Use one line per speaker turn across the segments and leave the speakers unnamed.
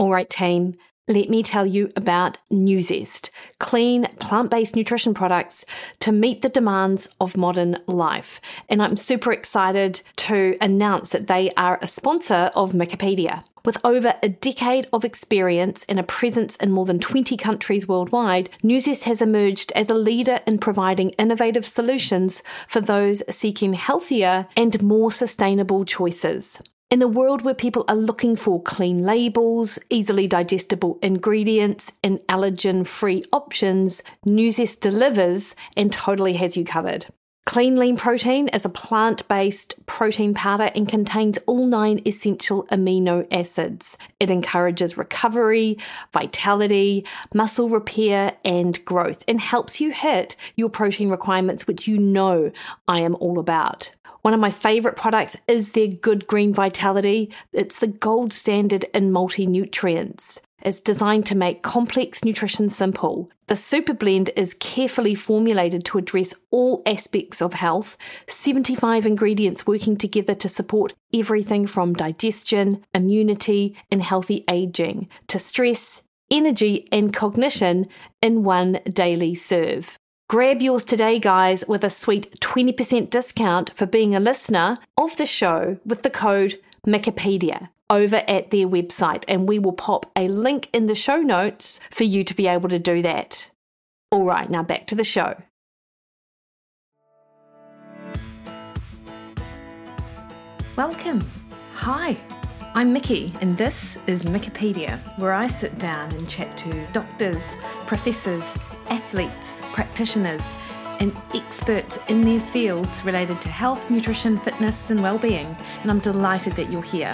All right, team, let me tell you about Nuzest, clean plant based nutrition products to meet the demands of modern life. And I'm super excited to announce that they are a sponsor of Mikkipedia. With over a decade of experience and a presence in more than 20 countries worldwide, Nuzest has emerged as a leader in providing innovative solutions for those seeking healthier and more sustainable choices. In a world where people are looking for clean labels, easily digestible ingredients, and allergen free options, Nuzest delivers and totally has you covered. Clean Lean Protein is a plant based protein powder and contains all nine essential amino acids. It encourages recovery, vitality, muscle repair, and growth, and helps you hit your protein requirements, which you know I am all about. One of my favorite products is their Good Green Vitality. It's the gold standard in multi nutrients. It's designed to make complex nutrition simple. The super blend is carefully formulated to address all aspects of health, 75 ingredients working together to support everything from digestion, immunity, and healthy aging to stress, energy, and cognition in one daily serve. Grab yours today, guys, with a sweet 20% discount for being a listener of the show with the code Mikkipedia over at their website, and we will pop a link in the show notes for you to be able to do that. All right, now back to the show. Welcome. Hi. I'm Mikki, and this is Mikkipedia, where I sit down and chat to doctors, professors, athletes, practitioners, and experts in their fields related to health, nutrition, fitness, and well-being. And I'm delighted that you're here.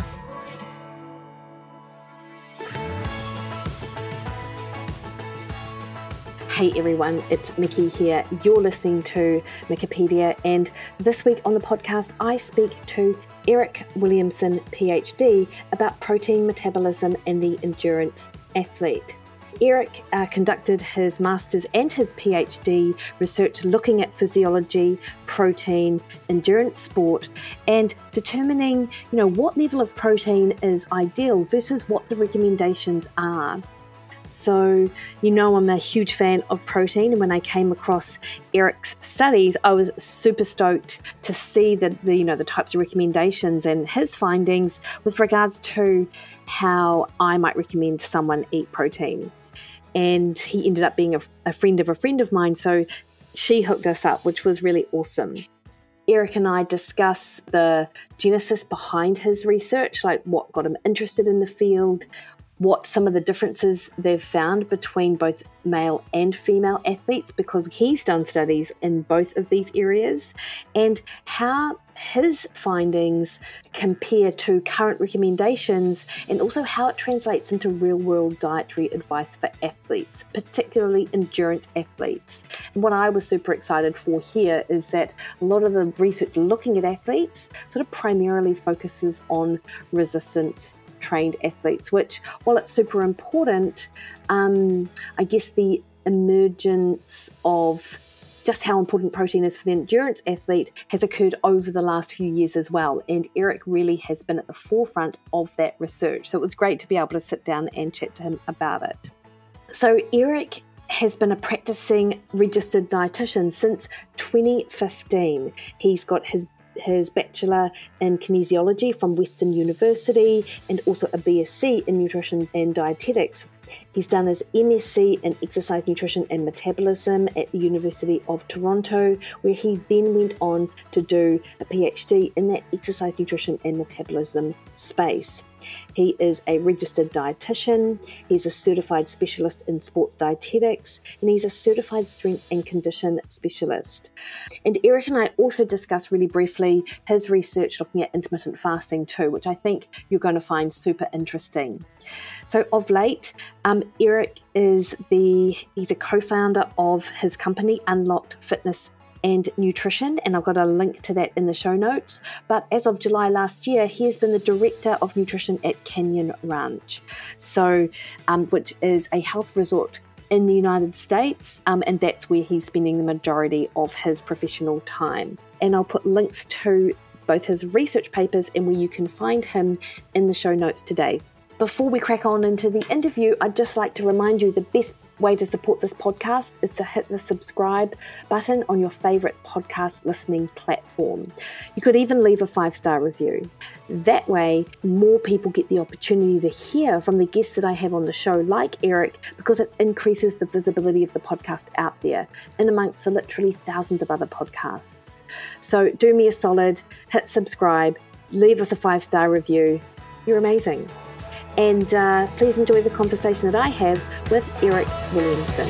Hey everyone, it's Mikki here. You're listening to Mikkipedia, and this week on the podcast, I speak to Eric Williamson, PhD, about protein metabolism and the endurance athlete. Eric uh, conducted his master's and his PhD research looking at physiology, protein, endurance sport, and determining, you know, what level of protein is ideal versus what the recommendations are. So, you know, I'm a huge fan of protein. And when I came across Eric's studies, I was super stoked to see the, the, you know, the types of recommendations and his findings with regards to how I might recommend someone eat protein. And he ended up being a, a friend of a friend of mine. So she hooked us up, which was really awesome. Eric and I discuss the genesis behind his research, like what got him interested in the field, what some of the differences they've found between both male and female athletes because he's done studies in both of these areas and how his findings compare to current recommendations and also how it translates into real world dietary advice for athletes, particularly endurance athletes. And what I was super excited for here is that a lot of the research looking at athletes sort of primarily focuses on resistance trained athletes, which, while it's super important, um, I guess the emergence of just how important protein is for the endurance athlete has occurred over the last few years as well. And Eric really has been at the forefront of that research. So it was great to be able to sit down and chat to him about it. So, Eric has been a practicing registered dietitian since 2015. He's got his his bachelor in kinesiology from Western University and also a BSc in nutrition and dietetics He's done his MSc in Exercise Nutrition and Metabolism at the University of Toronto, where he then went on to do a PhD in that exercise nutrition and metabolism space. He is a registered dietitian, he's a certified specialist in sports dietetics, and he's a certified strength and condition specialist. And Eric and I also discussed really briefly his research looking at intermittent fasting too, which I think you're going to find super interesting. So of late, um, Eric is the he's a co-founder of his company Unlocked Fitness and Nutrition, and I've got a link to that in the show notes. But as of July last year, he has been the director of nutrition at Canyon Ranch, so um, which is a health resort in the United States, um, and that's where he's spending the majority of his professional time. And I'll put links to both his research papers and where you can find him in the show notes today.
Before we crack on into the interview, I'd just like to remind you the best way to support this podcast is to hit the subscribe button on your favorite podcast listening platform. You could even leave a five star review. That way, more people get the opportunity to hear from the guests that I have on the show, like Eric, because it increases the visibility of the podcast out there and amongst the literally thousands of other podcasts. So do me a solid, hit subscribe, leave us a five star review. You're amazing. And uh, please enjoy the conversation that I have with Eric Williamson.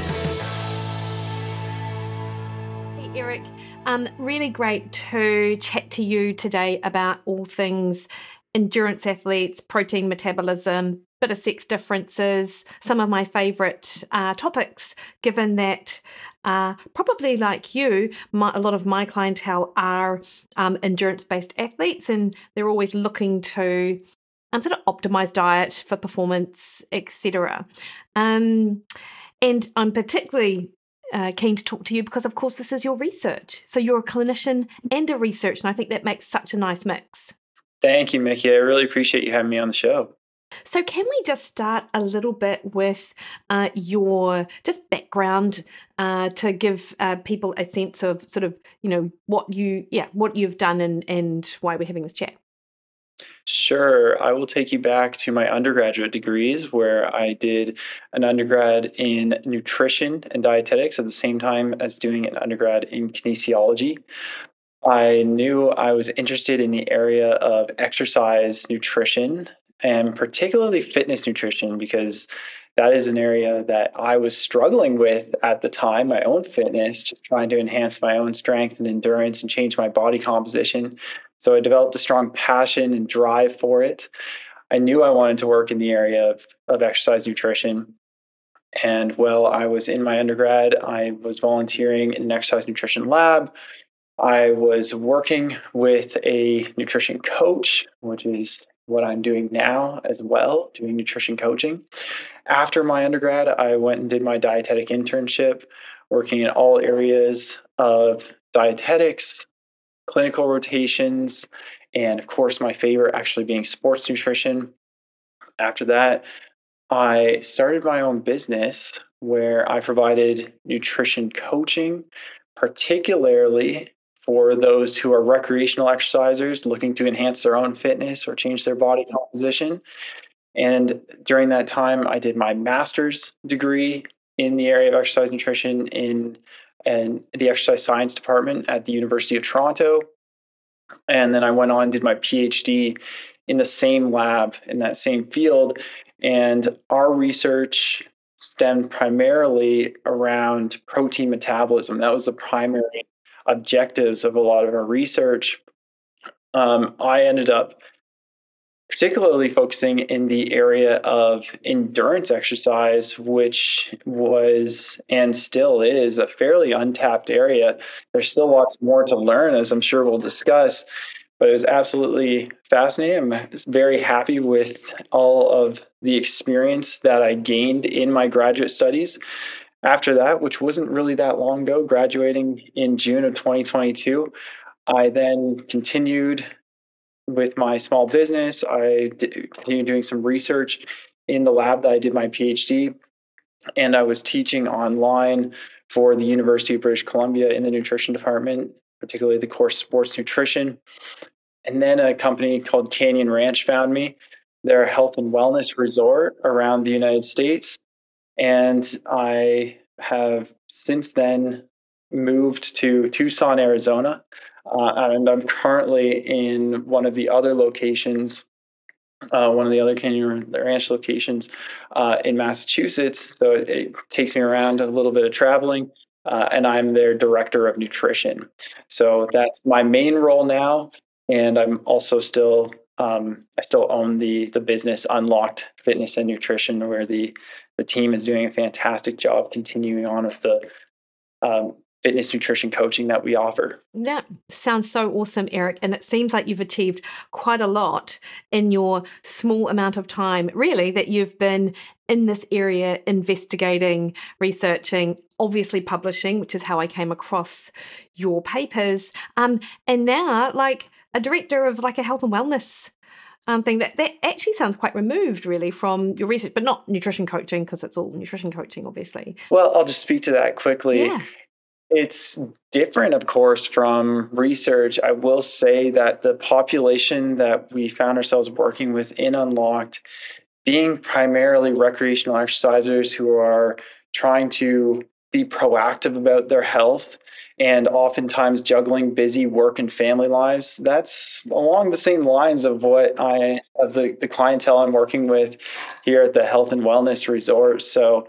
Hey, Eric. Um, really great to chat to you today about all things endurance athletes, protein metabolism, bit of sex differences, some of my favourite uh, topics, given that uh, probably like you, my, a lot of my clientele are um, endurance based athletes and they're always looking to um, sort of optimized diet for performance, etc. Um, and I'm particularly uh, keen to talk to you because, of course, this is your research. So you're a clinician and a researcher, and I think that makes such a nice mix.
Thank you, Mikki. I really appreciate you having me on the show.
So, can we just start a little bit with uh, your just background uh, to give uh, people a sense of sort of you know what you yeah what you've done and and why we're having this chat?
Sure. I will take you back to my undergraduate degrees where I did an undergrad in nutrition and dietetics at the same time as doing an undergrad in kinesiology. I knew I was interested in the area of exercise nutrition and particularly fitness nutrition because that is an area that I was struggling with at the time, my own fitness, just trying to enhance my own strength and endurance and change my body composition. So I developed a strong passion and drive for it. I knew I wanted to work in the area of, of exercise nutrition. And while I was in my undergrad, I was volunteering in an exercise nutrition lab. I was working with a nutrition coach, which is what I'm doing now as well, doing nutrition coaching. After my undergrad, I went and did my dietetic internship, working in all areas of dietetics, clinical rotations, and of course, my favorite actually being sports nutrition. After that, I started my own business where I provided nutrition coaching, particularly for those who are recreational exercisers looking to enhance their own fitness or change their body composition. And during that time, I did my master's degree in the area of exercise nutrition in and the exercise science department at the University of Toronto. And then I went on did my PhD in the same lab in that same field. And our research stemmed primarily around protein metabolism. That was the primary objectives of a lot of our research. Um, I ended up particularly focusing in the area of endurance exercise, which was and still is a fairly untapped area. There's still lots more to learn, as I'm sure we'll discuss. But it was absolutely fascinating. I'm very happy with all of the experience that I gained in my graduate studies. After that, which wasn't really that long ago, graduating in June of 2022, I then continued with my small business. I continued doing some research in the lab that I did my PhD, and I was teaching online for the University of British Columbia in the nutrition department, particularly the course sports nutrition. And then a company called Canyon Ranch found me. They're a health and wellness resort around the United States. And I have since then moved to Tucson, Arizona, uh, and I'm currently in one of the other locations, uh, one of the other Canyon Ranch locations uh, in Massachusetts. So it, it, takes me around a little bit of traveling, uh, and I'm their director of nutrition. So that's my main role now, and I'm also still um, I still own the the business Unlocked Fitness and Nutrition, where the the team is doing a fantastic job continuing on with the um, fitness nutrition coaching that we offer.
That sounds so awesome, Eric. And it seems like you've achieved quite a lot in your small amount of time, really, that you've been in this area investigating, researching, obviously publishing, which is how I came across your papers. Um, and now, like a director of like a health and wellness um, thing that that actually sounds quite removed, really, from your research, but not nutrition coaching because it's all nutrition coaching, obviously.
Well, I'll just speak to that quickly.
Yeah.
It's different, of course, from research. I will say that the population that we found ourselves working with in Unlocked, being primarily recreational exercisers who are trying to be proactive about their health and oftentimes juggling busy work and family lives that's along the same lines of what i of the, the clientele i'm working with here at the health and wellness resort so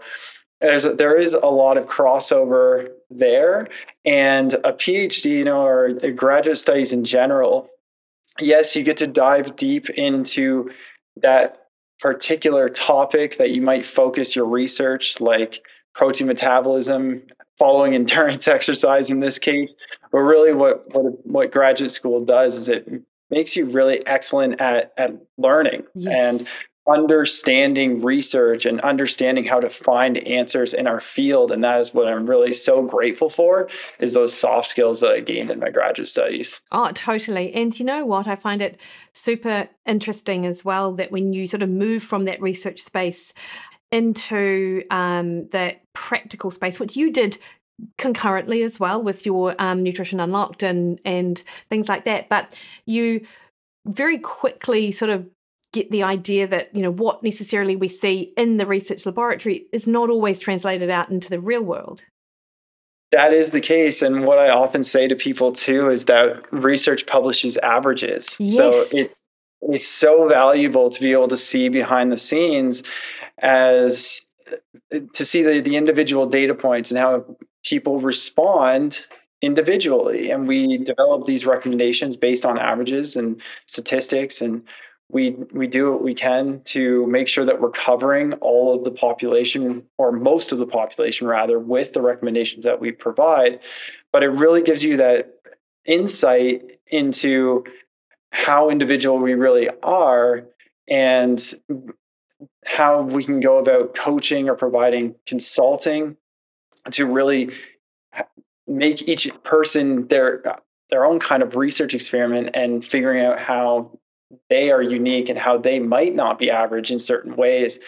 there's a, there is a lot of crossover there. And a phd you know or graduate studies in general yes you get to dive deep into that particular topic that you might focus your research like protein metabolism following endurance exercise in this case. But really what what what graduate school does is it makes you really excellent at at learning. Yes. and understanding research and understanding how to find answers in our field. And that is what i'm really so grateful for is those soft skills that i gained in my graduate studies.
Oh totally. And you know what? I find it super interesting as well that when you sort of move from that research space into um, that practical space which you did concurrently as well with your um, nutrition unlocked and and things like that but you very quickly sort of get the idea that you know what necessarily we see in the research laboratory is not always translated out into the real world.
That is the case. And what i often say to people too is that research publishes averages.
Yes.
so it's it's so valuable to be able to see behind the scenes as to see the, the individual data points and how people respond individually. And we develop these recommendations based on averages and statistics and we we do what we can to make sure that we're covering all of the population or most of the population rather with the recommendations that we provide. But it really gives you that insight into how individual we really are and how we can go about coaching or providing consulting to really make each person their their own kind of research experiment and figuring out how they are unique and how they might not be average in certain ways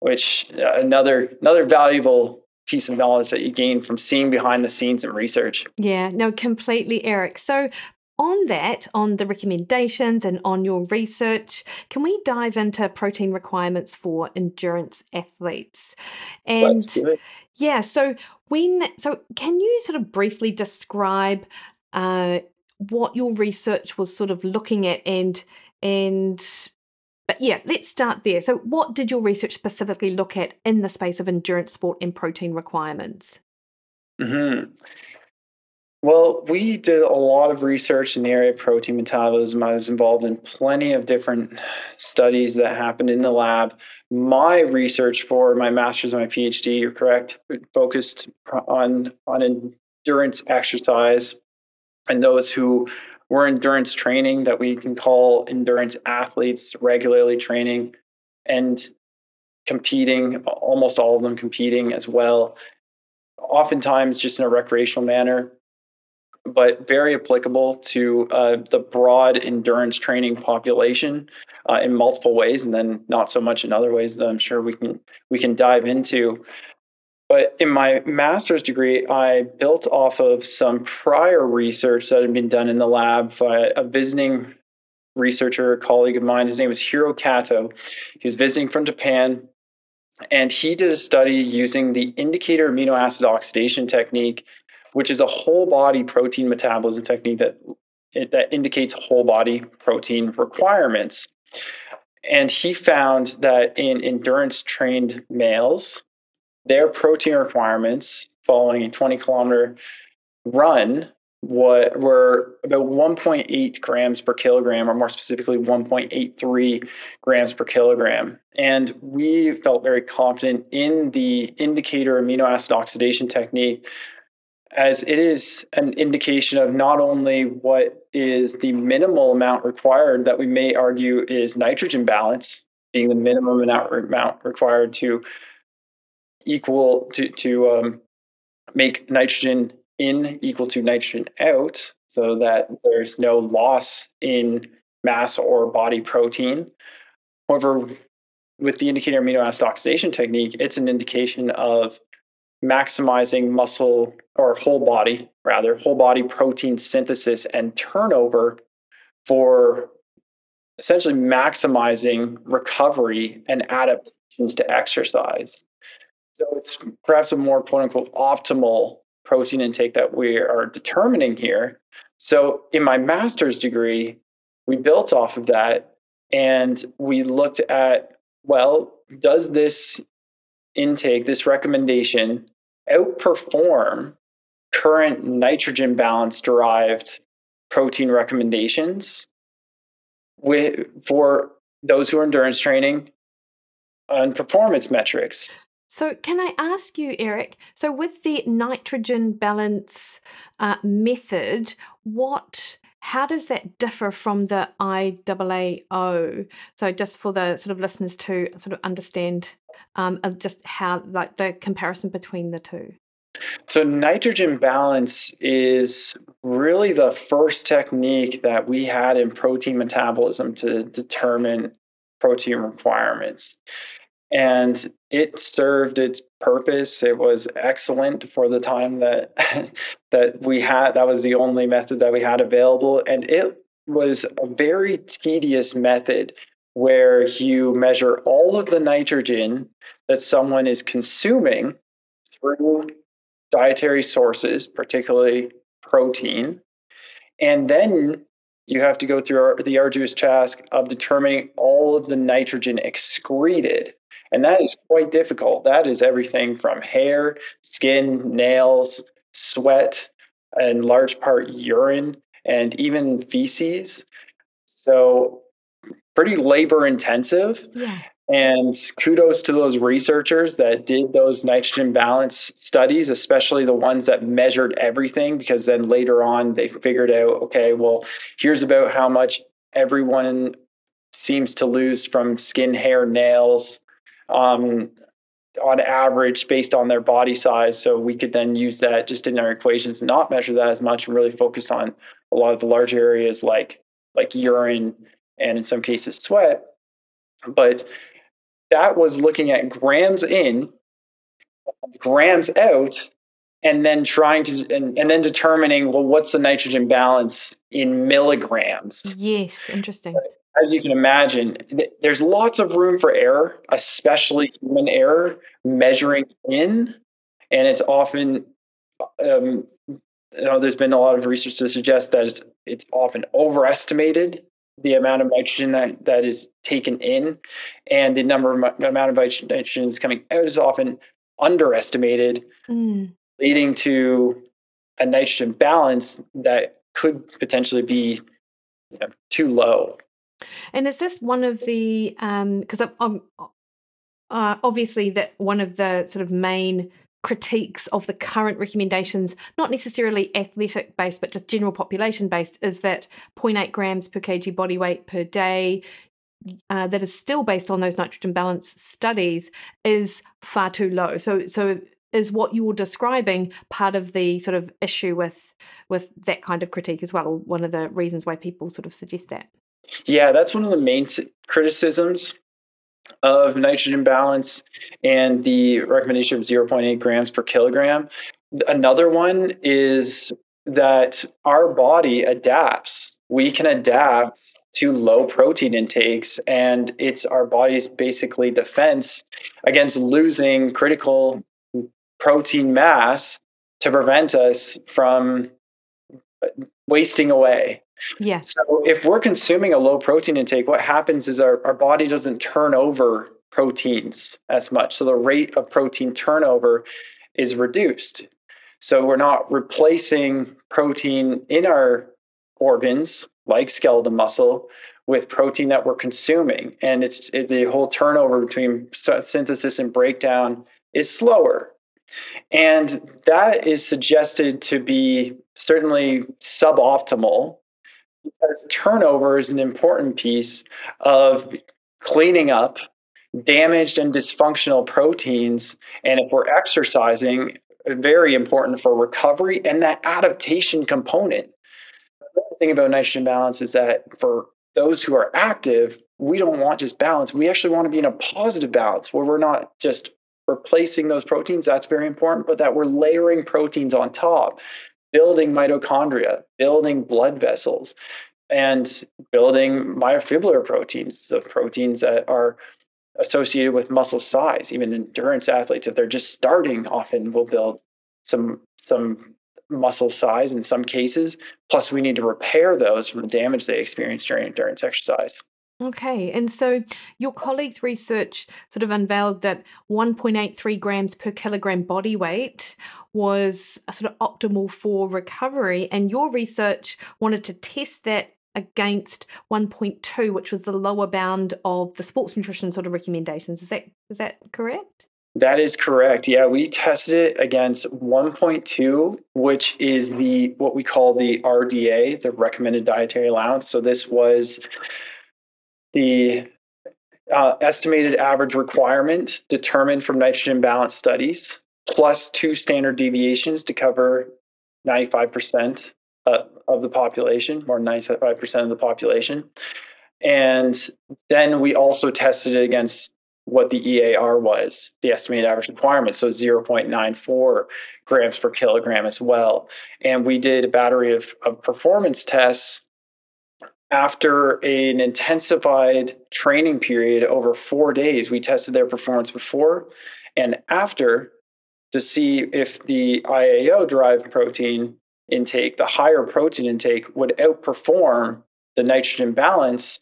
which uh, another another valuable piece of knowledge that you gain from seeing behind the scenes in research.
Yeah no completely eric. So on that, on the recommendations and on your research, can we dive into protein requirements for endurance athletes?
And
yeah, so when so can you sort of briefly describe uh, what your research was sort of looking at and and but yeah, let's start there. So, what did your research specifically look at in the space of endurance sport and protein requirements?
Mm-hmm. Well, we did a lot of research in the area of protein metabolism. I was involved in plenty of different studies that happened in the lab. My research for my master's and my PhD, you're correct, focused on on endurance exercise and those who were endurance training that we can call endurance athletes, regularly training and competing, almost all of them competing as well. Oftentimes, just in a recreational manner, but very applicable to uh, the broad endurance training population uh, in multiple ways, and then not so much in other ways that I'm sure we can we can dive into. But in my master's degree, I built off of some prior research that had been done in the lab by a visiting researcher, a colleague of mine. His name was Hiro Kato. He was visiting from Japan, and he did a study using the indicator amino acid oxidation technique which is a whole body protein metabolism technique that that indicates whole body protein requirements. And he found that in endurance trained males, their protein requirements following a 20 kilometer run what were about 1.8 grams per kilogram, or more specifically, 1.83 grams per kilogram. And we felt very confident in the indicator amino acid oxidation technique as it is an indication of not only what is the minimal amount required that we may argue is nitrogen balance being the minimum amount required to equal to to um, make nitrogen in equal to nitrogen out so that there's no loss in mass or body protein. However, with the indicator amino acid oxidation technique, it's an indication of maximizing muscle or whole body, rather, whole body protein synthesis and turnover for essentially maximizing recovery and adaptations to exercise. So it's perhaps a more quote unquote optimal protein intake that we are determining here. So in my master's degree, we built off of that and we looked at well, does this intake, this recommendation, outperform current nitrogen balance derived protein recommendations with, for those who are endurance training on performance metrics?
So, can I ask you, Eric? So, with the nitrogen balance uh, method, what how does that differ from the IAAO? So, just for the sort of listeners to sort of understand um, just how, like, the comparison between the two.
So, nitrogen balance is really the first technique that we had in protein metabolism to determine protein requirements and it served its purpose. It was excellent for the time that that we had. That was the only method that we had available, and it was a very tedious method where you measure all of the nitrogen that someone is consuming through dietary sources, particularly protein, and then you have to go through the arduous task of determining all of the nitrogen excreted and that is quite difficult. That is everything from hair, skin, nails, sweat, and large part urine, and even feces. So, pretty labor intensive.
Yeah.
And kudos to those researchers that did those nitrogen balance studies, especially the ones that measured everything, because then later on they figured out okay, well, here's about how much everyone seems to lose from skin, hair, nails, um, on average based on their body size. So we could then use that just in our equations and not measure that as much and really focus on a lot of the large areas like like urine and in some cases sweat. But that was looking at grams in, grams out, and then trying to and, and then determining well what's the nitrogen balance in milligrams.
Yes, interesting
as you can imagine, there's lots of room for error, especially human error measuring in, and it's often, um, you know, there's been a lot of research to suggest that it's, it's often overestimated the amount of nitrogen that, that is taken in, and the number of amount of nitrogen is coming out is often underestimated, mm. leading to a nitrogen balance that could potentially be you know, too low.
And is this one of the because um, I'm, uh, obviously that one of the sort of main critiques of the current recommendations, not necessarily athletic based, but just general population based, is that 0.8 grams per kg body weight per day. Uh, that is still based on those nitrogen balance studies is far too low. So, so is what you're describing part of the sort of issue with with that kind of critique as well, or one of the reasons why people sort of suggest that?
Yeah, that's one of the main t- criticisms of nitrogen balance and the recommendation of 0.8 grams per kilogram. Another one is that our body adapts. We can adapt to low protein intakes, and it's our body's basically defense against losing critical protein mass to prevent us from uh, wasting away.
Yeah.
So if we're consuming a low protein intake, what happens is our, our body doesn't turn over proteins as much. So the rate of protein turnover is reduced. So we're not replacing protein in our organs like skeletal muscle with protein that we're consuming and it's it, the whole turnover between synthesis and breakdown is slower and that is suggested to be certainly suboptimal because turnover is an important piece of cleaning up damaged and dysfunctional proteins. And if we're exercising, very important for recovery and that adaptation component. The thing about nitrogen balance is that for those who are active, we don't want just balance. We actually want to be in a positive balance where we're not just replacing those proteins. That's very important, but that we're layering proteins on top, building mitochondria, building blood vessels, and building myofibrillar proteins, the proteins that are associated with muscle size. Even endurance athletes, if they're just starting, often will build some some muscle size in some cases. Plus, we need to repair those from the damage they experience during endurance exercise.
Okay, and so your colleagues' research sort of unveiled that 1.83 grams per kilogram body weight was sort of optimal for recovery, and your research wanted to test that against 1.2, which was the lower bound of the sports nutrition sort of recommendations. Is that is that correct?
That is correct. Yeah, we tested it against 1.2, which is the what we call the RDA, the recommended dietary allowance. So this was the uh, estimated average requirement determined from nitrogen balance studies, plus two standard deviations to cover 95% uh, of the population, more than 95% of the population. And then we also tested it against what the EAR was, the estimated average requirement, so 0.94 grams per kilogram as well. And we did a battery of, of performance tests after an intensified training period over four days. We tested their performance before and after to see if the IAO derived protein intake, the higher protein intake, would outperform the nitrogen balance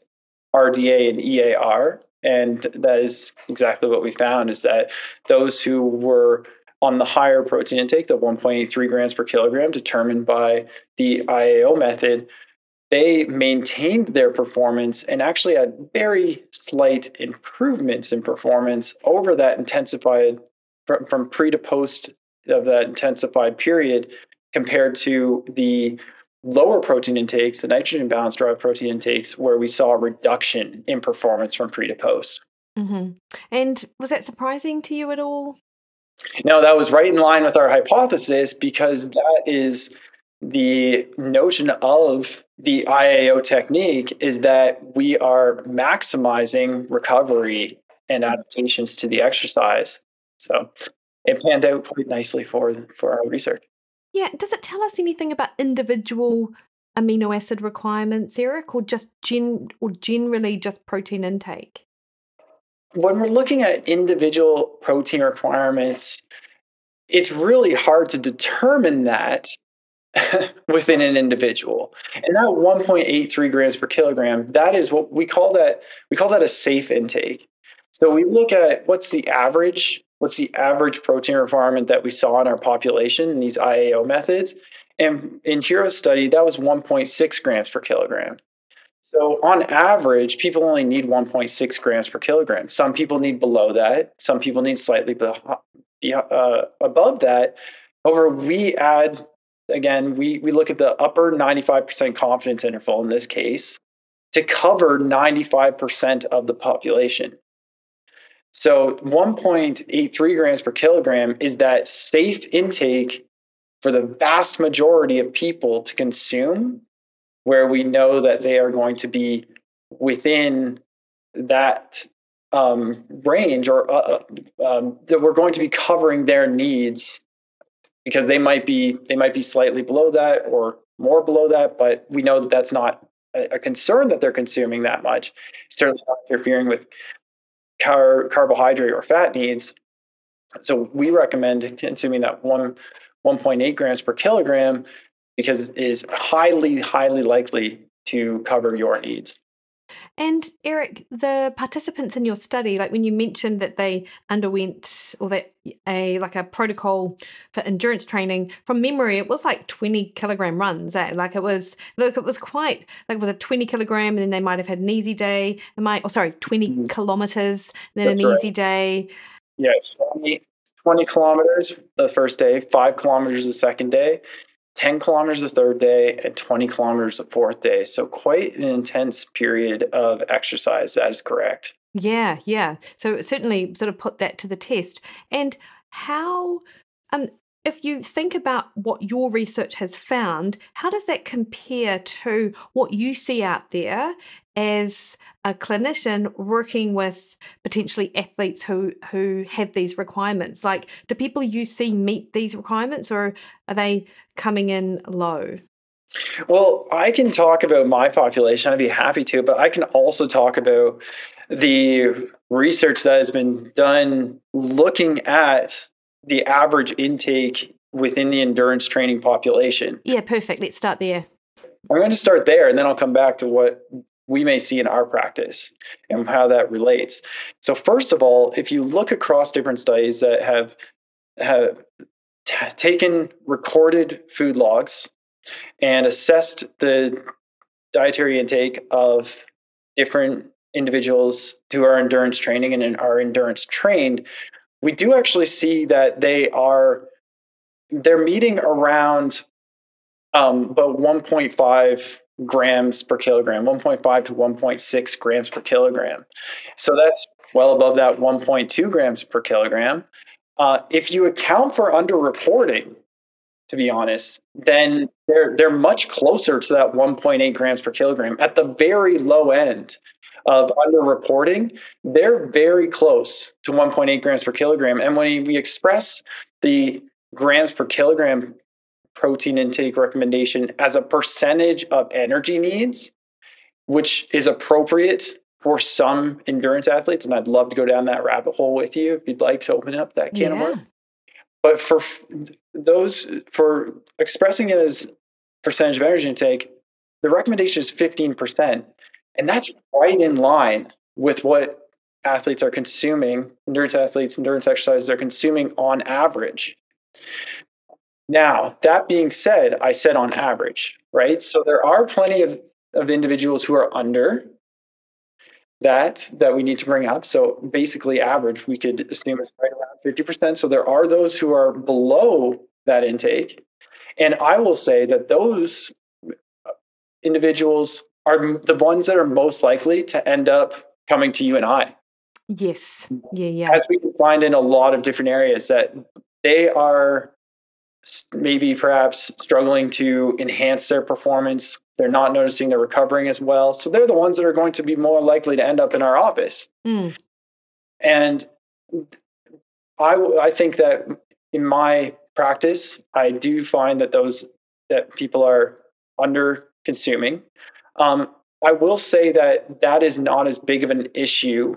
RDA and EAR and that is exactly what we found is that those who were on the higher protein intake, the 1.83 grams per kilogram determined by the IAO method, they maintained their performance and actually had very slight improvements in performance over that intensified from, pre to post of that intensified period compared to the lower protein intakes, the nitrogen balance derived protein intakes, where we saw a reduction in performance from pre to post.
Mm-hmm. And was that surprising to you at all?
No, that was right in line with our hypothesis because that is the notion of the IAO technique is that we are maximizing recovery and adaptations to the exercise. So it panned out quite nicely for for our research.
Yeah, does it tell us anything about individual amino acid requirements, Eric, or just gen or generally just protein intake?
When we're looking at individual protein requirements, it's really hard to determine that within an individual. And that 1.83 grams per kilogram, that is what we call that we call that a safe intake. So we look at what's the average what's the average protein requirement that we saw in our population in these IAO methods. And in Hiro's study, that was 1.6 grams per kilogram. So on average, people only need 1.6 grams per kilogram. Some people need below that. Some people need slightly uh, above that. However, we add again, we we look at the upper 95% confidence interval in this case to cover 95% of the population. So 1.83 grams per kilogram is that safe intake for the vast majority of people to consume, where we know that they are going to be within that um, range or uh, uh, um, that we're going to be covering their needs because they might be they might be slightly below that or more below that but we know that that's not a, a concern that they're consuming that much. Certainly not interfering with car- carbohydrate or fat needs. So we recommend consuming that one 1.8 grams per kilogram because it is highly, highly likely to cover your needs.
And Eric, the participants in your study, like when you mentioned that they underwent or that a like a protocol for endurance training, from memory, it was like 20 kilogram runs. Eh? Like it was look, it was quite like it was a 20 kilogram, and then they might have had an easy day. It might, oh sorry, 20 mm-hmm. kilometers, then That's an right. easy day.
Yeah, 20, 20 kilometers the first day, five kilometers the second day, 10 kilometers the third day and 20 kilometers the fourth day. So, quite an intense period of exercise. That is correct.
Yeah, yeah. So, certainly sort of put that to the test. And how, um, if you think about what your research has found, how does that compare to what you see out there as a clinician working with potentially athletes who who have these requirements? Like, do people you see meet these requirements, or are they coming in low?
Well, I can talk about my population. I'd be happy to, but I can also talk about the research that has been done looking at the average intake within the endurance training population.
Yeah, perfect. Let's start there.
I'm going to start there and then I'll come back to what we may see in our practice and how that relates. So first of all, if you look across different studies that have have t- taken recorded food logs and assessed the dietary intake of different individuals who are endurance training and are endurance trained, we do actually see that they are they're meeting around um, about 1.5 grams per kilogram, 1.5 to 1.6 grams per kilogram. So that's well above that 1.2 grams per kilogram. Uh, if you account for underreporting, to be honest, then they're they're much closer to that 1.8 grams per kilogram at the very low end of underreporting. They're very close to 1.8 grams per kilogram, and when we express the grams per kilogram protein intake recommendation as a percentage of energy needs, which is appropriate for some endurance athletes, and I'd love to go down that rabbit hole with you if you'd like to open up that can yeah. of worms. But for those, for expressing it as percentage of energy intake, the recommendation is 15%. And that's right in line with what athletes are consuming, endurance athletes, endurance exercises are consuming on average. Now, that being said, I said on average, right? So there are plenty of, of individuals who are under that that we need to bring up. So basically, average we could assume is right around fifty percent. So there are those who are below that intake, and I will say that those individuals are the ones that are most likely to end up coming to you and I.
Yes. Yeah. Yeah.
As we can find in a lot of different areas that they are maybe perhaps struggling to enhance their performance they're not noticing they're recovering as well. So they're the ones that are going to be more likely to end up in our office. Mm. And I, I think that in my practice, I do find that those that people are under consuming. Um, I will say that that is not as big of an issue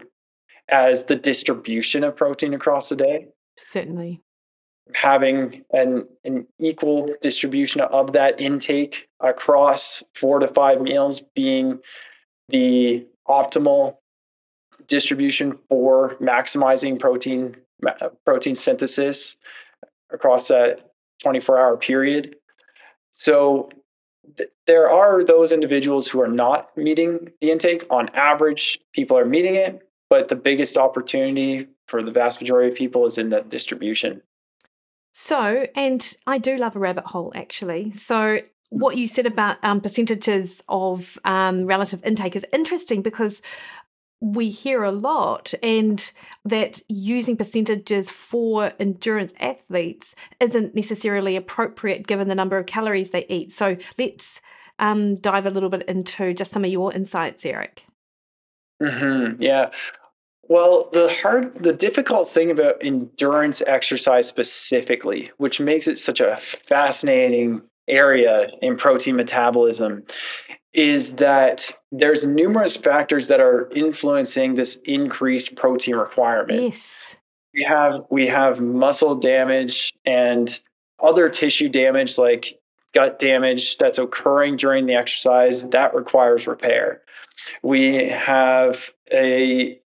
as the distribution of protein across the day.
Certainly
having an, an equal distribution of that intake across four to five meals being the optimal distribution for maximizing protein protein synthesis across that 24 hour period so th- there are those individuals who are not meeting the intake on average people are meeting it but the biggest opportunity for the vast majority of people is in that distribution
so, and I do love a rabbit hole actually. So, what you said about um, percentages of um, relative intake is interesting because we hear a lot and that using percentages for endurance athletes isn't necessarily appropriate given the number of calories they eat. So let's um, dive a little bit into just some of your insights, Eric.
Mm-hmm. Yeah. Well, the hard, the difficult thing about endurance exercise specifically, which makes it such a fascinating area in protein metabolism, is that there's numerous factors that are influencing this increased protein requirement.
Yes.
We have we have muscle damage and other tissue damage like gut damage that's occurring during the exercise that requires repair. We have a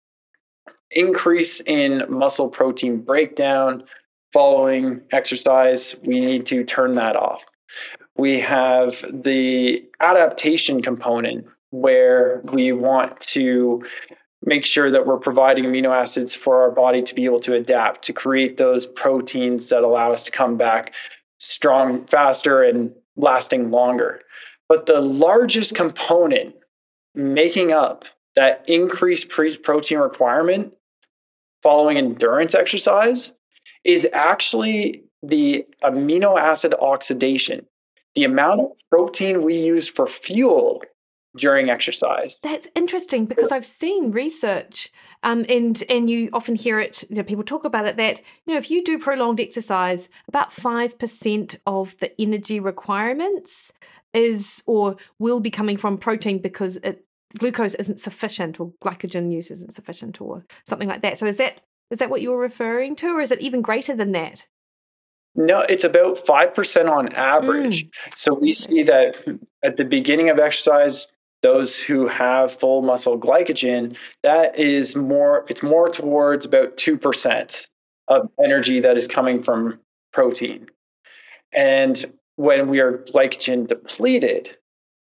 increase in muscle protein breakdown following exercise, we need to turn that off. We have the adaptation component where we want to make sure that we're providing amino acids for our body to be able to adapt to create those proteins that allow us to come back strong faster and lasting longer. But the largest component making up that increased pre- protein requirement following endurance exercise is actually the amino acid oxidation, the amount of protein we use for fuel during exercise.
That's interesting because I've seen research um, and and you often hear it, you know, people talk about it that, you know, if you do prolonged exercise, about 5% of the energy requirements is or will be coming from protein because it glucose isn't sufficient or glycogen use isn't sufficient or something like that. So is that is that what you're referring to or is it even greater than that?
No, it's about 5% on average. Mm. So we see that at the beginning of exercise, those who have full muscle glycogen, that is more, it's more towards about 2% of energy that is coming from protein. And when we are glycogen depleted,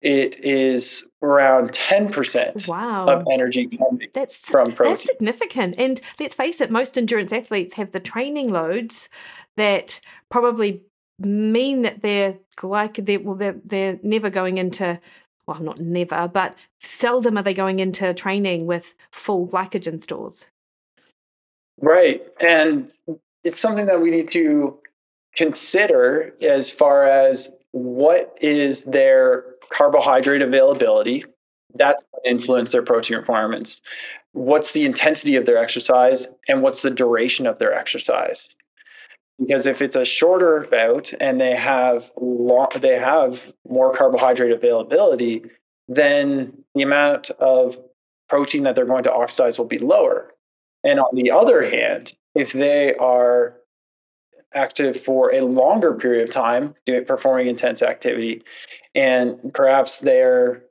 it is around 10%
wow.
of energy coming that's, from protein.
That's significant. And let's face it, most endurance athletes have the training loads that probably mean that they're glycogen, they're, well, they're, they're never going into well, not never, but seldom are they going into training with full glycogen stores.
Right. And it's something that we need to consider as far as what is their carbohydrate availability. That's what influence their protein requirements. What's the intensity of their exercise and what's the duration of their exercise? because if it's a shorter bout and they have long, they have more carbohydrate availability, then the amount of protein that they're going to oxidize will be lower. And on the other hand, if they are active for a longer period of time, doing performing intense activity, and perhaps they're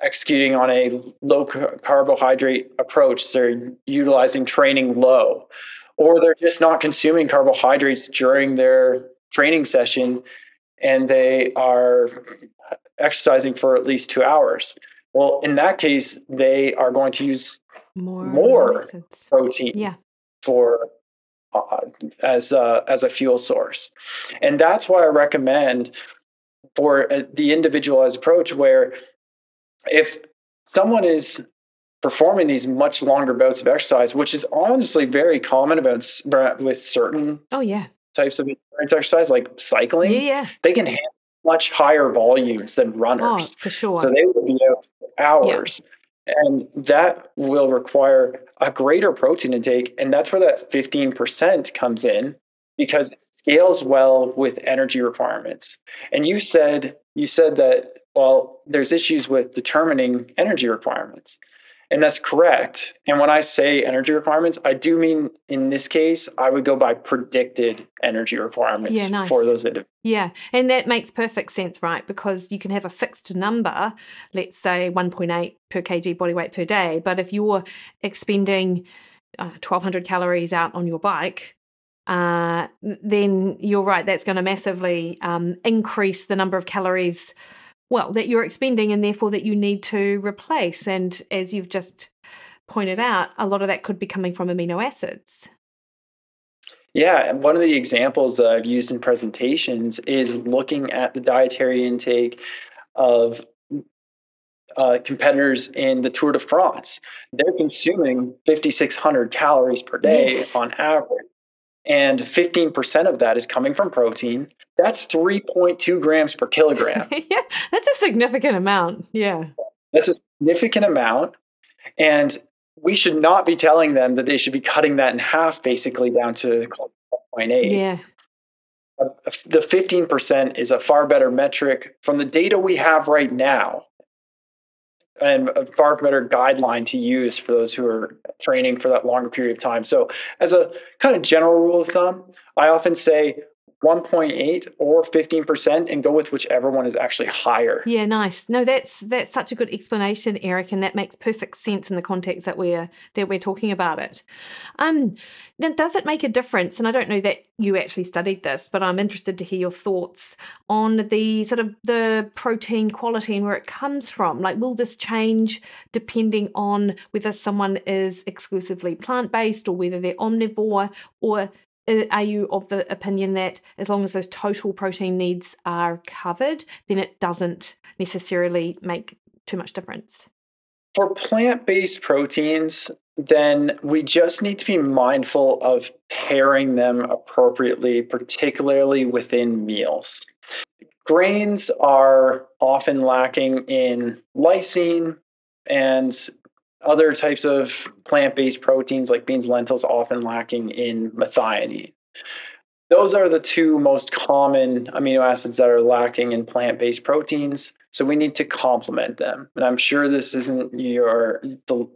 executing on a low carbohydrate approach, they're utilizing training low or they're just not consuming carbohydrates during their training session and they are exercising for at least two hours. Well, in that case, they are going to use more, more protein
yeah.
for as a, as a fuel source, and that's why I recommend for uh, the individualized approach where if someone is performing these much longer bouts of exercise, which is honestly very common about with certain
oh yeah
types of endurance exercise, like cycling.
Yeah, yeah.
they can handle much higher volumes than runners
oh, for sure.
So they would be out hours. Yeah. And that will require a greater protein intake. And that's where that 15% comes in because it scales well with energy requirements. And you said you said that well, there's issues with determining energy requirements. And that's correct. And when I say energy requirements, I do mean in this case, I would go by predicted energy requirements
yeah, nice.
for those individuals.
Yeah, and that makes perfect sense, right? Because you can have a fixed number, let's say 1.8 per kg body weight per day. But if you're expending uh, 1200 calories out on your bike, uh, then you're right, that's going to massively um, increase the number of calories well, that you're expending and therefore that you need to replace. And as you've just pointed out, a lot of that could be coming from amino acids.
Yeah, and one of the examples that I've used in presentations is looking at the dietary intake of uh, competitors in the Tour de France. They're consuming 5,600 calories per day yes. on average and 15% of that is coming from protein. That's 3.2 grams per kilogram.
yeah, that's a significant amount. Yeah.
That's a significant amount. And we should not be telling them that they should be cutting that in half, basically down to 0.8.
Yeah.
The 15% is a far better metric from the data we have right now and a far better guideline to use for those who are training for that longer period of time. So, as a kind of general rule of thumb, I often say 1.8 or 15% and go with whichever one is actually higher.
Yeah, nice. No, that's that's such a good explanation, Eric, and that makes perfect sense in the context that we're that we're talking about it. Um now does it make a difference? And I don't know that you actually studied this, but I'm interested to hear your thoughts on the sort of the protein quality and where it comes from. Like will this change depending on whether someone is exclusively plant-based or whether they're omnivore or Uh, are you of the opinion that as long as those total protein needs are covered, then it doesn't necessarily make too much difference?
For plant based proteins, then we just need to be mindful of pairing them appropriately, particularly within meals. Grains are often lacking in lysine and other types of plant based proteins like beans, lentils, often lacking in methionine. Those are the two most common amino acids that are lacking in plant based proteins. So we need to complement them. And I'm sure this isn't your the,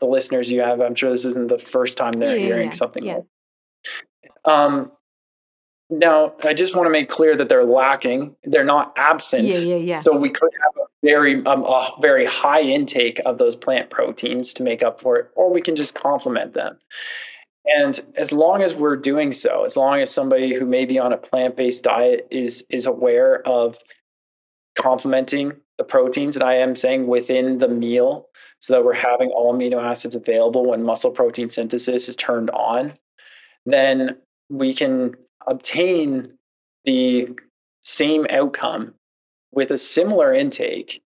the listeners you have. I'm sure this isn't the first time they're
Yeah,
hearing
yeah,
something
yeah.
Um, now, I just want to make clear that they're lacking. They're not absent.
Yeah, yeah, yeah.
So we could have a very um, a very high intake of those plant proteins to make up for it, or we can just complement them. And as long as we're doing so, as long as somebody who may be on a plant-based diet is is aware of complementing the proteins, and I am saying within the meal, so that we're having all amino acids available when muscle protein synthesis is turned on, then we can obtain the same outcome with a similar intake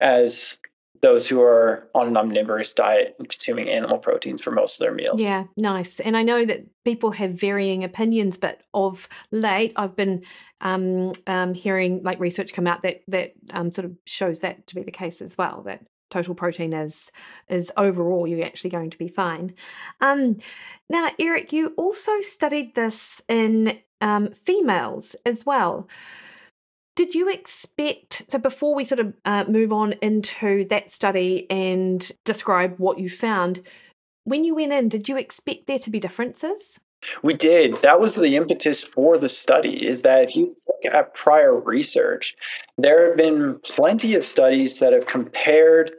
as those who are on an omnivorous diet and consuming animal proteins for most of their meals.
Yeah, nice. And I know that people have varying opinions, but of late, I've been um, um, hearing like research come out that that um, sort of shows that to be the case as well. That total protein is is overall you're actually going to be fine. Um, now, Eric, you also studied this in um, females as well. Did you expect, so before we sort of uh, move on into that study and describe what you found, when you went in, did you expect there to be differences?
We did. That was the impetus for the study is that if you look at prior research, there have been plenty of studies that have compared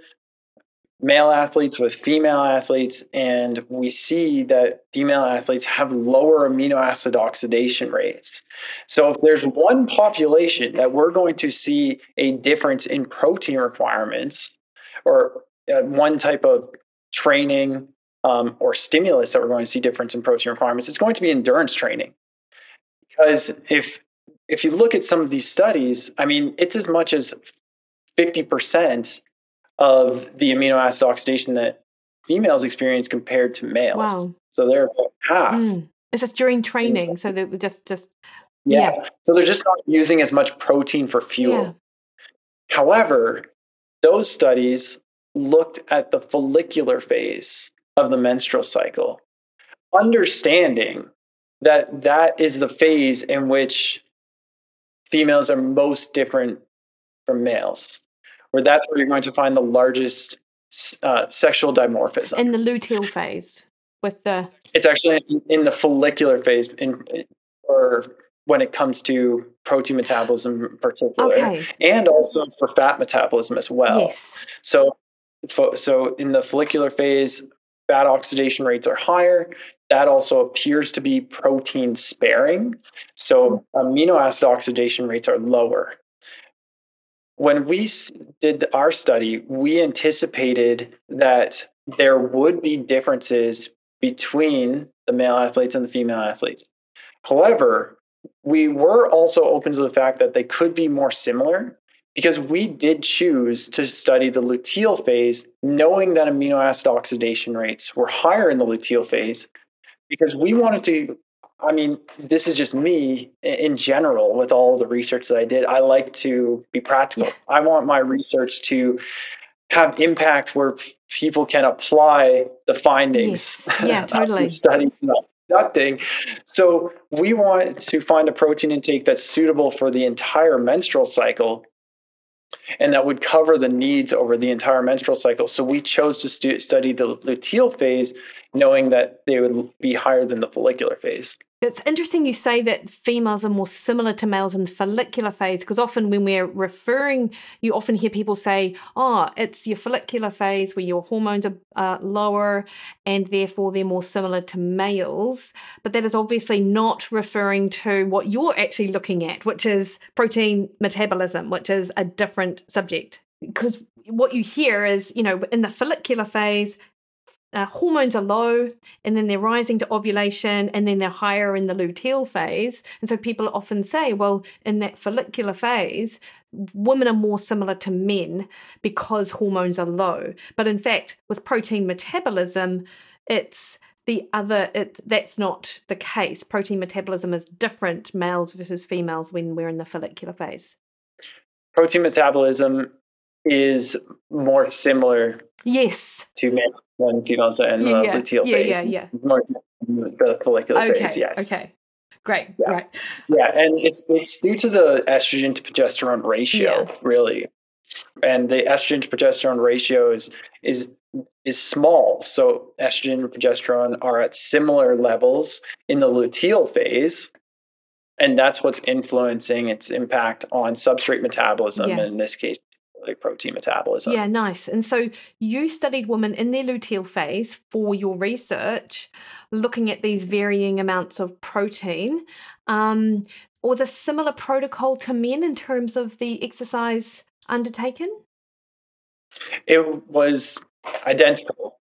male athletes with female athletes, and we see that female athletes have lower amino acid oxidation rates. So, if there's one population that we're going to see a difference in protein requirements or uh, one type of training um, or stimulus that we're going to see difference in protein requirements, it's going to be endurance training. Because if if you look at some of these studies, I mean, it's as much as 50% of the amino acid oxidation that females experience compared to males.
Wow.
So they're about half.
Mm. Is this during training? So we just just
Yeah.
Yeah.
So they're just not using as much protein for fuel.
Yeah.
However, those studies looked at the follicular phase of the menstrual cycle, understanding that that is the phase in which females are most different from males, where that's where you're going to find the largest uh, sexual dimorphism.
in the luteal phase with the
It's actually in- in the follicular phase, in, or when it comes to protein metabolism in particular,
okay.
and also for fat metabolism as well.
yes.
So, so in the follicular phase, fat oxidation rates are higher. That also appears to be protein sparing. So amino acid oxidation rates are lower. When we did our study, we anticipated that there would be differences between the male athletes and the female athletes. However, we were also open to the fact that they could be more similar because we did choose to study the luteal phase, knowing that amino acid oxidation rates were higher in the luteal phase, because we wanted to. I mean, this is just me in general with all the research that I did. I like to be practical.
Yeah.
I want my research to have impact where people can apply the findings
Yes. Yeah, totally.
the studies that conducting. So we want to find a protein intake that's suitable for the entire menstrual cycle and that would cover the needs over the entire menstrual cycle. So we chose to stu- study the luteal phase, knowing that they would be higher than the follicular phase.
It's interesting you say that females are more similar to males in the follicular phase because often when we're referring, you often hear people say, oh, it's your follicular phase where your hormones are uh, lower and therefore they're more similar to males. But that is obviously not referring to what you're actually looking at, which is protein metabolism, which is a different subject. Because what you hear is, you know, in the follicular phase, uh, hormones are low and then they're rising to ovulation and then they're higher in the luteal phase. And so people often say, well, in that follicular phase, women are more similar to men because hormones are low. But in fact, with protein metabolism, it's the other it that's not the case protein metabolism is different males versus females when we're in the follicular phase
protein metabolism is more similar
yes
to men than females in
yeah,
the
yeah.
luteal
yeah,
phase
yeah yeah
the follicular
okay,
phase yes
okay great
yeah.
right
yeah and it's it's due to the estrogen to progesterone ratio
Yeah.
really and the estrogen to progesterone ratio is is is small. So estrogen and progesterone are at similar levels in the luteal phase. And that's what's influencing its impact on substrate metabolism,
Yeah.
and in this case, like protein metabolism.
yeah nice and so you studied women in their luteal phase for your research looking at these varying amounts of protein um, or the similar protocol to men in terms of the exercise undertaken
It was identical.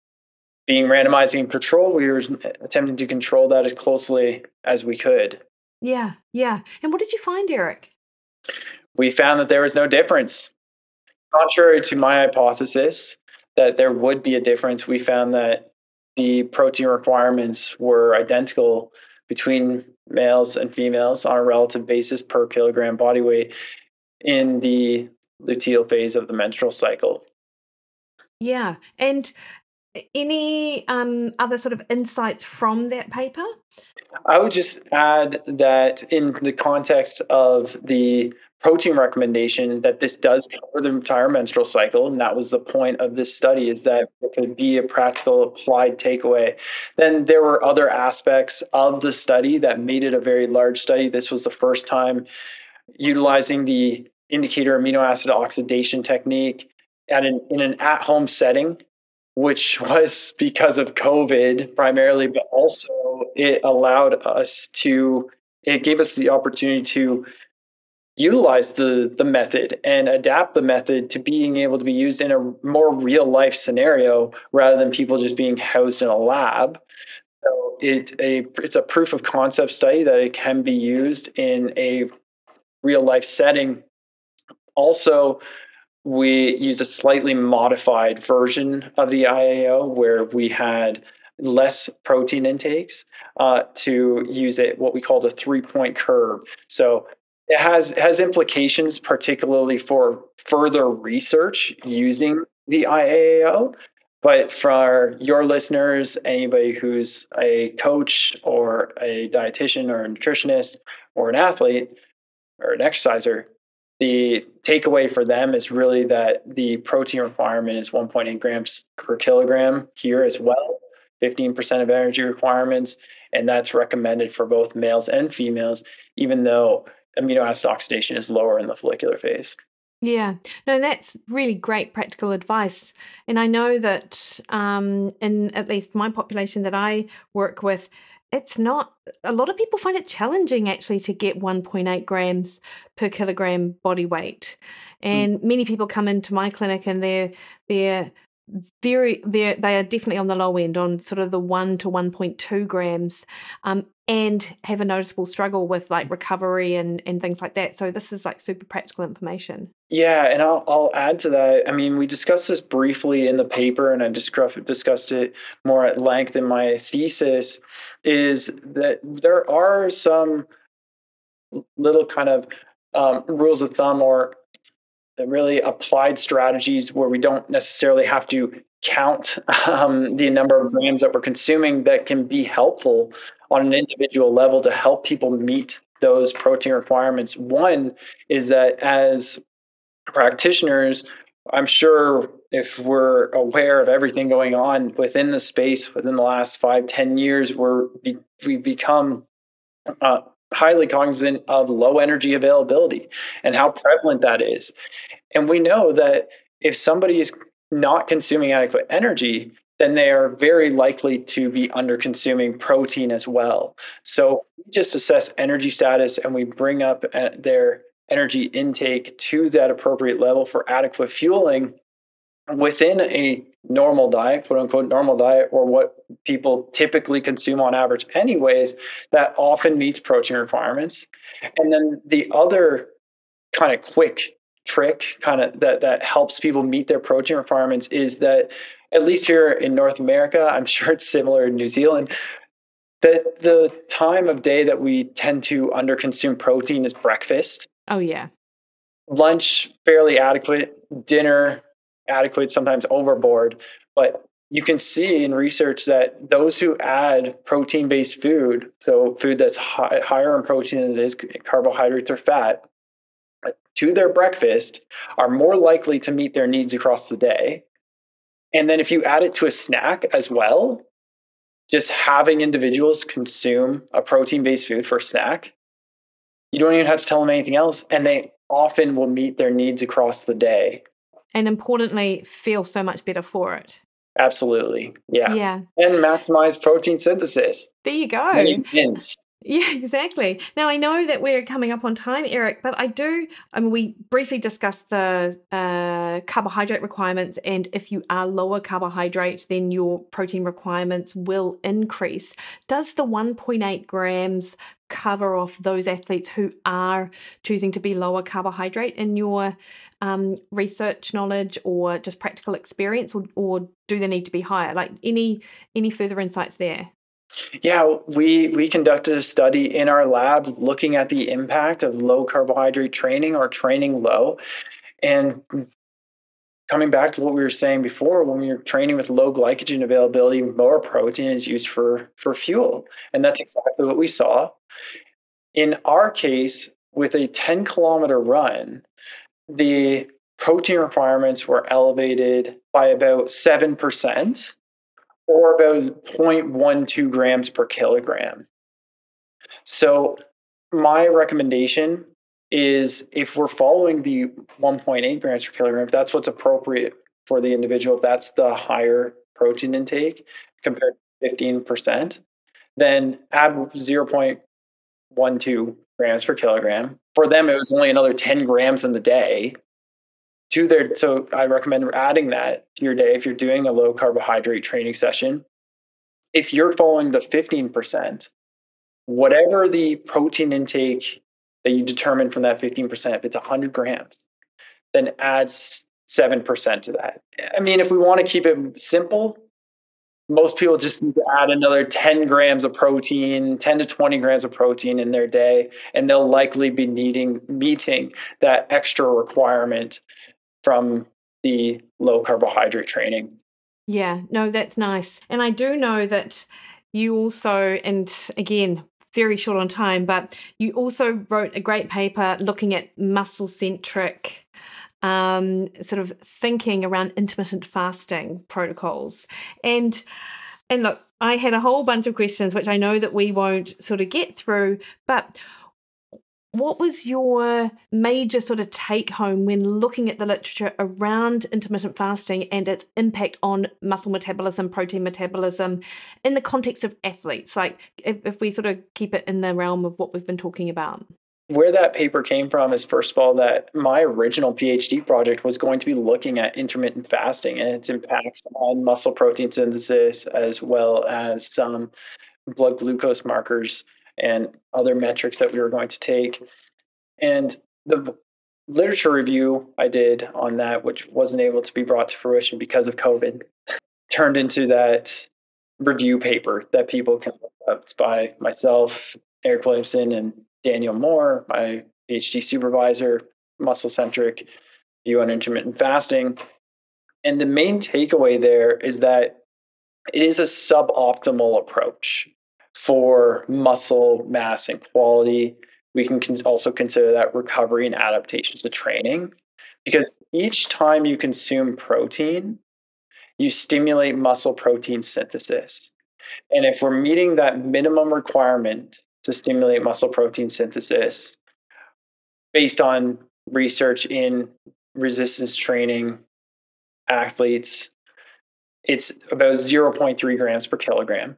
Being randomizing control, we were attempting to control that as closely as we could.
yeah yeah and what did you find eric
we found that there was no difference. Contrary to my hypothesis that there would be a difference, we found that the protein requirements were identical between males and females on a relative basis per kilogram body weight in the luteal phase of the menstrual cycle.
Yeah. And any um, other sort of insights from that paper?
I would just add that in the context of the protein recommendation that this does cover the entire menstrual cycle and that was the point of this study is that it could be a practical applied takeaway. Then there were other aspects of the study that made it a very large study. This was the first time utilizing the indicator amino acid oxidation technique at an, in an at-home setting which was because of covid primarily but also it allowed us to it gave us the opportunity to utilize the the method and adapt the method to being able to be used in a more real life scenario rather than people just being housed in a lab so it a it's a proof of concept study that it can be used in a real life setting also we used a slightly modified version of the IAO where we had less protein intakes uh, to use it what we call the three point curve. So it has has implications, particularly for further research using the IAO. But for your listeners, anybody who's a coach or a dietitian or a nutritionist or an athlete or an exerciser, the takeaway for them is really that the protein requirement is 1.8 grams per kilogram here as well 15% of energy requirements and that's recommended for both males and females even though amino acid oxidation is lower in the follicular phase
Yeah, no, that's really great practical advice. And I know that um, in at least my population that I work with, it's not, a lot of people find it challenging actually to get 1.8 grams per kilogram body weight. And many people come into my clinic and they're, they're, very they they are definitely on the low end on sort of the 1 to 1.2 grams um, and have a noticeable struggle with like recovery and and things like that. So this is like super practical information.
Yeah and i'll, I'll add to that. I mean we discussed this briefly in the paper and i discussed it more at length in my thesis is that there are some little kind of um, rules of thumb or really applied strategies where we don't necessarily have to count um, the number of grams that we're consuming that can be helpful on an individual level to help people meet those protein requirements. One is that as practitioners, I'm sure if we're aware of everything going on within the space within the last five, ten years, we're we become uh, highly cognizant of low energy availability and how prevalent that is. And we know that if somebody is not consuming adequate energy, then they are very likely to be under consuming protein as well. So we just assess energy status and we bring up uh, their energy intake to that appropriate level for adequate fueling within a normal diet, quote unquote normal diet, or what people typically consume on average, anyways, that often meets protein requirements. And then the other kind of quick trick kind of that that helps people meet their protein requirements is that at least here in North America, I'm sure it's similar in New Zealand, that the time of day that we tend to underconsume protein is breakfast.
Oh yeah.
Lunch fairly adequate, dinner adequate, sometimes overboard, but you can see in research that those who add protein based food, so food that's high, higher in protein than it is carbohydrates or fat, to their breakfast are more likely to meet their needs across the day. And then if you add it to a snack as well, just having individuals consume a protein based food for a snack, you don't even have to tell them anything else. And they often will meet their needs across the day.
And importantly, feel so much better for it.
Absolutely. Yeah.
Yeah.
And maximize protein synthesis.
There you go.
Many.
Yeah, exactly. Now I know that we're coming up on time, Eric, but I do. I mean, we briefly discussed the uh, carbohydrate requirements, and if you are lower carbohydrate, then your protein requirements will increase. Does the 1.8 grams cover off those athletes who are choosing to be lower carbohydrate in your um, research knowledge or just practical experience, or, or do they need to be higher? Like any any further insights there?
Yeah, we we conducted a study in our lab looking at the impact of low carbohydrate training or training low. And coming back to what we were saying before, when we are training with low glycogen availability, more protein is used for for fuel. And that's exactly what we saw. In our case, with a 10 kilometer run, the protein requirements were elevated by about 7% or about 0.12 grams per kilogram. So, my recommendation is if we're following the 1.8 grams per kilogram, if that's what's appropriate for the individual, if that's the higher protein intake compared to 15%, then add 0.12 grams per kilogram. For them, it was only another 10 grams in the day to their so i recommend adding that to your day if you're doing a low carbohydrate training session if you're following the 15% whatever the protein intake that you determine from that 15% if it's 100 grams then adds 7% to that i mean if we want to keep it simple most people just need to add another 10 grams of protein 10 to 20 grams of protein in their day and they'll likely be needing meeting that extra requirement from the low carbohydrate training.
Yeah, no, that's nice. And I do know that you also, and again, very short on time, but you also wrote a great paper looking at muscle centric um, sort of thinking around intermittent fasting protocols. And and look, I had a whole bunch of questions which I know that we won't sort of get through, but what was your major sort of take home when looking at the literature around intermittent fasting and its impact on muscle metabolism, protein metabolism in the context of athletes? Like, if, if we sort of keep it in the realm of what we've been talking about.
Where that paper came from is, first of all, that my original PhD project was going to be looking at intermittent fasting and its impacts on muscle protein synthesis as well as some blood glucose markers and other metrics that we were going to take. And the literature review I did on that, which wasn't able to be brought to fruition because of COVID, turned into that review paper that people can look up. It's by myself, Eric Williamson, and Daniel Moore, my PhD supervisor, muscle centric view on intermittent fasting. And the main takeaway there is that it is a suboptimal approach for muscle mass and quality. We can also consider that recovery and adaptations to training because each time you consume protein, you stimulate muscle protein synthesis. And if we're meeting that minimum requirement to stimulate muscle protein synthesis based on research in resistance training athletes, it's about 0.3 grams per kilogram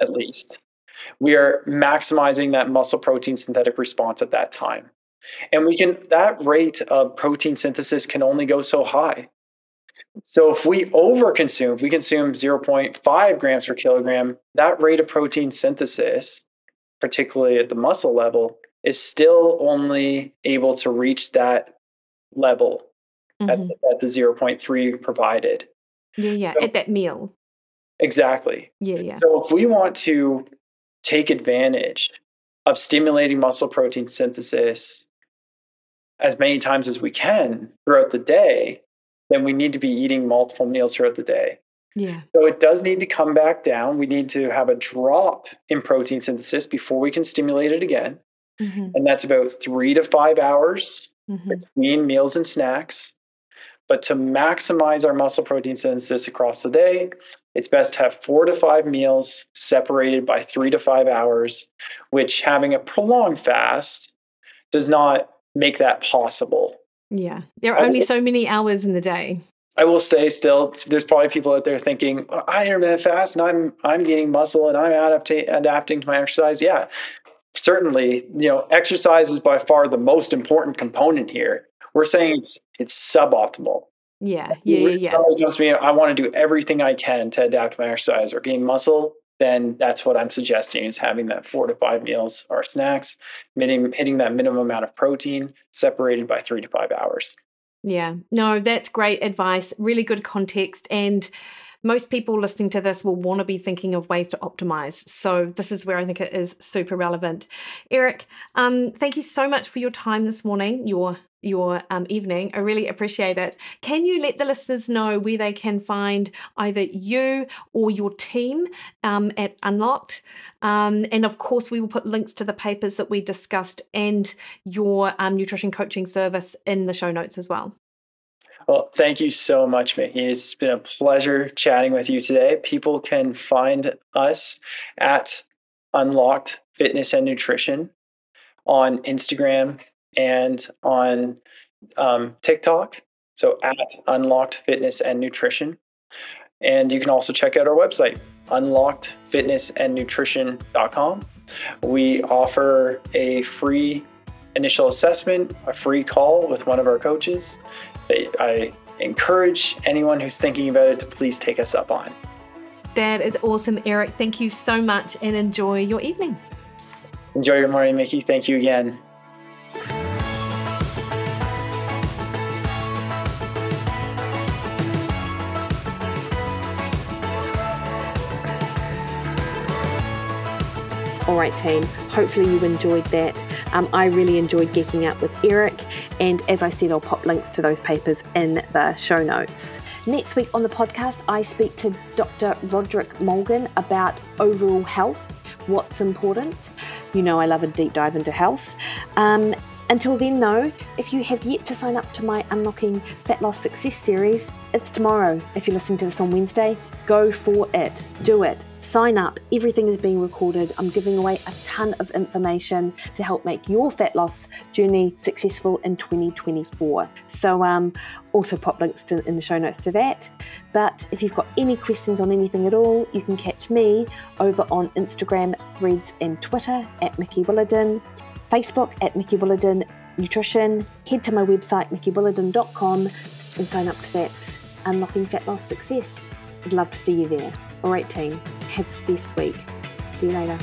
at least we are maximizing that muscle protein synthetic response at that time. And we can, that rate of protein synthesis can only go so high. So if we overconsume, if we consume 0.5 grams per kilogram, that rate of protein synthesis, particularly at the muscle level, is still only able to reach that level mm-hmm. at, at, the 0.3 provided.
Yeah, yeah, so, at that meal.
Exactly.
Yeah, yeah.
So if we want to take advantage of stimulating muscle protein synthesis as many times as we can throughout the day, then we need to be eating multiple meals throughout the day.
Yeah.
So it does need to come back down. We need to have a drop in protein synthesis before we can stimulate it again. Mm-hmm. And that's about three to five hours mm-hmm. between meals and snacks. But to maximize our muscle protein synthesis across the day, it's best to have four to five meals separated by three to five hours, which having a prolonged fast does not make that possible.
Yeah. There are only so many hours in the day.
I will say still, there's probably people out there thinking, I intermittent fast and I'm I'm gaining muscle and I'm adapting adapting to my exercise. Yeah, certainly, you know, exercise is by far the most important component here. We're saying it's it's suboptimal.
Yeah, yeah, yeah.
Somebody comes to me, I want to do everything I can to adapt my exercise or gain muscle. Then that's what I'm suggesting is having that four to five meals or snacks, hitting, hitting that minimum amount of protein separated by three to five hours.
Yeah, no, that's great advice. Really good context. And most people listening to this will want to be thinking of ways to optimize. So this is where I think it is super relevant. Eric, um, thank you so much for your time this morning, your your um, evening. I really appreciate it. Can you let the listeners know where they can find either you or your team um, at Unlocked? Um, and of course, we will put links to the papers that we discussed and your um, nutrition coaching service in the show notes as well.
Well, thank you so much, Mikki. It's been a pleasure chatting with you today. People can find us at Unlocked Fitness and Nutrition on Instagram and on um, TikTok. So at Unlocked Fitness and Nutrition. And you can also check out our website, unlockedfitnessandnutrition.com. We offer a free initial assessment, a free call with one of our coaches. I encourage anyone who's thinking about it to please take us up on.
That is awesome, Eric. Thank you so much and enjoy your evening.
Enjoy your morning, Mikki. Thank you again.
All right, team, hopefully you enjoyed that. Um, I really enjoyed geeking out with Eric, and as I said, I'll pop links to those papers in the show notes. Next week on the podcast, I speak to Dr. Roderick Mulgan about overall health, what's important. You know, I love a deep dive into health. Um, until then, though, if you have yet to sign up to my Unlocking Fat Loss Success series, it's tomorrow. If you're listening to this on Wednesday, go for it. Do it. Sign up, everything is being recorded. I'm giving away a ton of information to help make your fat loss journey successful in 2024. So, um, also pop links to, in the show notes to that. But if you've got any questions on anything at all, you can catch me over on Instagram, Threads, and Twitter at Mikki Williden, Facebook at Mikki Williden Nutrition. Head to my website, mikkiwilliden.com, and sign up to that Unlocking Fat Loss Success. I'd love to see you there. All right, team, have the best week. See you later.